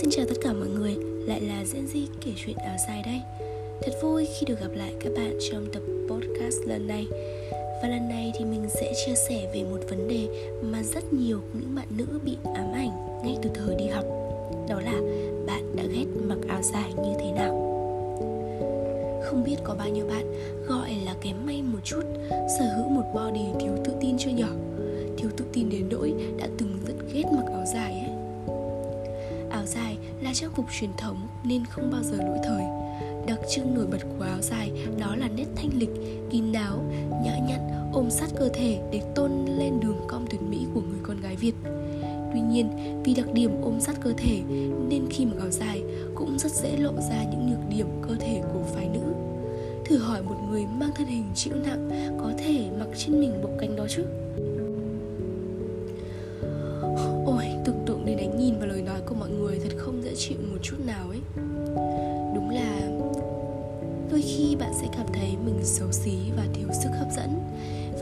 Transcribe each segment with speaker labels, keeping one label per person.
Speaker 1: xin chào tất cả mọi người, lại là Diễn Di kể chuyện áo dài đây. Thật vui khi được gặp lại các bạn trong tập podcast lần này. Và lần này thì mình sẽ chia sẻ về một vấn đề mà rất nhiều những bạn nữ bị ám ảnh ngay từ thời đi học. Đó là bạn đã ghét mặc áo dài như thế nào? Không biết có bao nhiêu bạn gọi là kém may một chút Sở hữu một body thiếu tự tin chưa nhỏ. Thiếu tự tin đến nỗi đã từng rất ghét mặc Áo dài là trang phục truyền thống nên không bao giờ lỗi thời. Đặc trưng nổi bật của áo dài đó là nét thanh lịch, kín đáo, nhã nhặn, ôm sát cơ thể để tôn lên đường cong tuyệt mỹ của người con gái Việt. Tuy nhiên, vì đặc điểm ôm sát cơ thể nên khi mặc áo dài cũng rất dễ lộ ra những nhược điểm cơ thể của phái nữ. Thử hỏi một người mang thân hình chịu nặng có thể mặc trên mình bộ cánh đó chứ? Chịu một chút nào ấy. Đúng là đôi khi bạn sẽ cảm thấy mình xấu xí và thiếu sức hấp dẫn.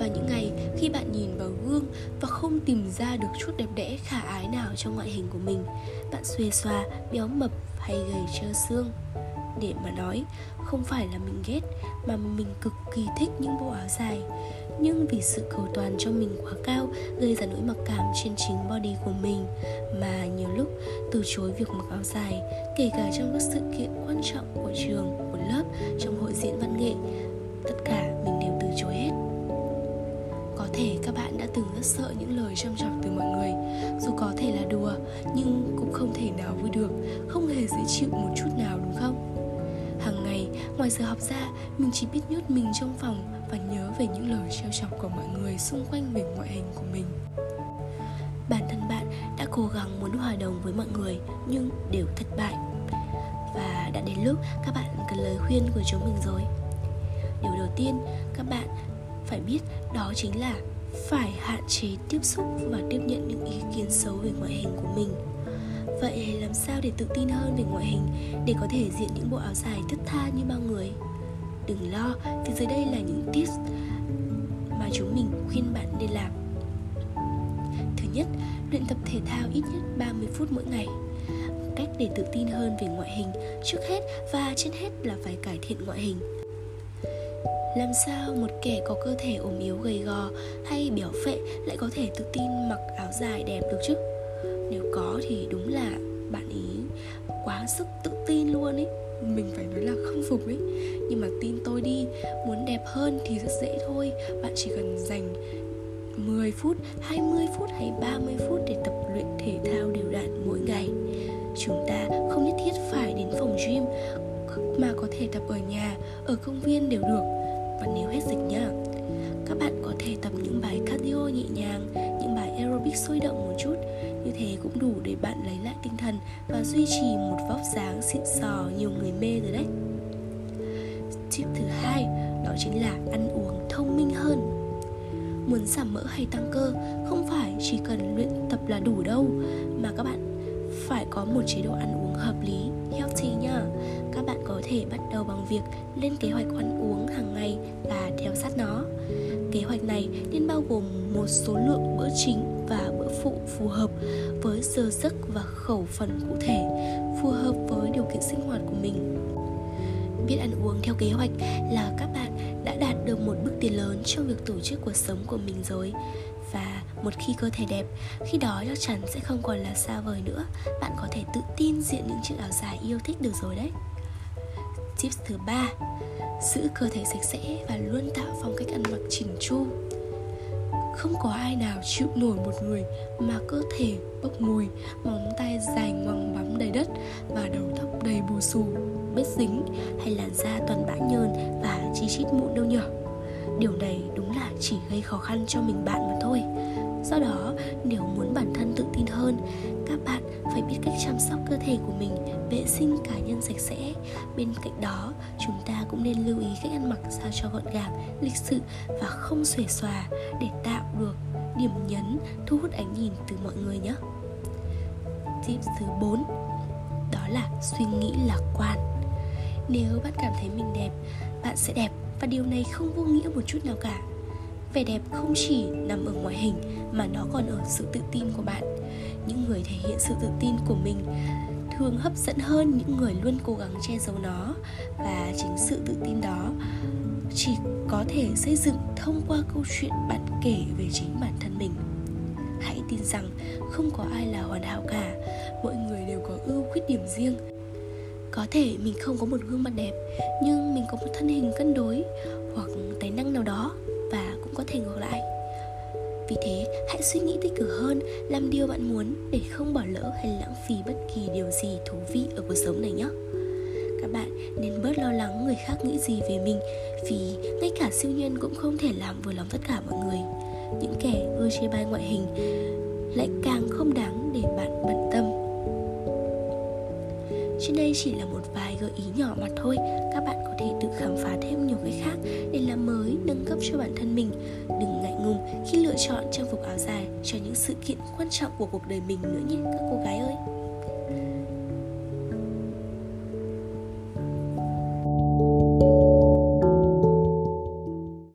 Speaker 1: Và những ngày khi bạn nhìn vào gương và không tìm ra được chút đẹp đẽ khả ái nào trong ngoại hình của mình Bạn xuê xoa, béo mập hay gầy trơ xương. Để mà nói, không phải là mình ghét mà mình cực kỳ thích những bộ áo dài nhưng vì sự cầu toàn cho mình quá cao, gây ra nỗi mặc cảm trên chính body của mình. Mà nhiều lúc, từ chối việc mặc áo dài, kể cả trong các sự kiện quan trọng của trường, của lớp, trong hội diễn văn nghệ, tất cả mình đều từ chối hết. Có thể các bạn đã từng rất sợ những lời châm chọc từ mọi người, dù có thể là đùa, nhưng cũng không thể nào vui được, không hề dễ chịu một chút nào, đúng không? Ngoài giờ học ra, mình chỉ biết nhốt mình trong phòng và nhớ về những lời trêu chọc của mọi người xung quanh về ngoại hình của mình. Bản thân bạn đã cố gắng muốn hòa đồng với mọi người, nhưng đều thất bại. Và đã đến lúc các bạn cần lời khuyên của chúng mình rồi. Điều đầu tiên, các bạn phải biết đó chính là phải hạn chế tiếp xúc và tiếp nhận những ý kiến xấu về ngoại hình của mình vậy làm sao để tự tin hơn về ngoại hình, để có thể diện những bộ áo dài thất tha như bao người? Đừng lo thì dưới đây là những tips mà chúng mình khuyên bạn nên làm. Thứ nhất, luyện tập thể thao ít nhất 30 phút mỗi ngày. Cách để tự tin hơn về ngoại hình trước hết và trên hết là phải cải thiện ngoại hình. Làm sao một kẻ có cơ thể ốm yếu gầy gò hay béo phệ lại có thể tự tin mặc áo dài đẹp được chứ? Nếu có thì đúng là bạn ý quá sức tự tin luôn ấy mình phải nói là không phục ấy nhưng mà tin tôi đi muốn đẹp hơn thì rất dễ thôi. Bạn chỉ cần dành 10 phút, 20 phút hay 30 phút để tập luyện thể thao đều đặn mỗi ngày. Chúng ta không nhất thiết phải đến phòng gym mà có thể tập ở nhà, ở công viên đều được. Và nếu hết dịch nhá Các bạn có thể tập những bài cardio nhẹ nhàng, những sôi động một chút. Như thế cũng đủ để bạn lấy lại tinh thần và duy trì một vóc dáng xịn sò nhiều người mê rồi đấy. Tip thứ hai, đó chính là ăn uống thông minh hơn. Muốn giảm mỡ hay tăng cơ, không phải chỉ cần luyện tập là đủ đâu, mà các bạn phải có một chế độ ăn uống hợp lý, healthy nha thể bắt đầu bằng việc lên kế hoạch ăn uống hàng ngày và theo sát nó. Kế hoạch này nên bao gồm một số lượng bữa chính và bữa phụ phù hợp với giờ giấc và khẩu phần cụ thể, phù hợp với điều kiện sinh hoạt của mình. Biết ăn uống theo kế hoạch là các bạn đã đạt được một bước tiến lớn trong việc tổ chức cuộc sống của mình rồi. Và một khi cơ thể đẹp, khi đó chắc chắn sẽ không còn là xa vời nữa. Bạn có thể tự tin diện những chiếc áo dài yêu thích được rồi đấy tips thứ ba. Giữ cơ thể sạch sẽ và luôn tạo phong cách ăn mặc chỉnh chu. Không có ai nào chịu nổi một người mà cơ thể bốc mùi, móng tay dài ngoằng bắm đầy đất và đầu tóc đầy bù xù, bết dính hay làn da toàn bã nhờn và chi chít mụn đâu nhở? Điều này đúng là chỉ gây khó khăn cho mình bạn mà thôi. Do đó, nếu muốn bản thân tự tin hơn, các bạn phải biết cách chăm sóc cơ thể của mình, vệ sinh cá nhân sạch sẽ. Bên cạnh đó, chúng ta cũng nên lưu ý cách ăn mặc sao cho gọn gàng, lịch sự và không xuể xòa để tạo được điểm nhấn, thu hút ánh nhìn từ mọi người nhé. Tip thứ 4 đó là suy nghĩ lạc quan. Nếu bạn cảm thấy mình đẹp, bạn sẽ đẹp và điều này không vô nghĩa một chút nào cả. Vẻ đẹp không chỉ nằm ở ngoại hình mà nó còn ở sự tự tin của bạn hiện sự tự tin của mình thường hấp dẫn hơn những người luôn cố gắng che giấu nó. Và chính sự tự tin đó chỉ có thể xây dựng thông qua câu chuyện bạn kể về chính bản thân mình. Hãy tin rằng không có ai là hoàn hảo cả, mọi người đều có ưu khuyết điểm riêng. Có thể mình không có một gương mặt đẹp, nhưng mình có một thân hình cân đối. Suy nghĩ tích cực hơn, làm điều bạn muốn để không bỏ lỡ hay lãng phí bất kỳ điều gì thú vị ở cuộc sống này nhé. Các bạn nên bớt lo lắng người khác nghĩ gì về mình, vì ngay cả siêu nhân cũng không thể làm vừa lòng tất cả mọi người. Những kẻ ưa chê bai ngoại hình lại càng không đáng để bạn bận tâm trên đây chỉ là một vài gợi ý nhỏ mà thôi. Các bạn có thể tự khám phá thêm nhiều cái khác để làm mới, nâng cấp cho bản thân mình. Đừng ngại ngùng khi lựa chọn trang phục áo dài cho những sự kiện quan trọng của cuộc đời mình nữa nhé, các cô gái ơi.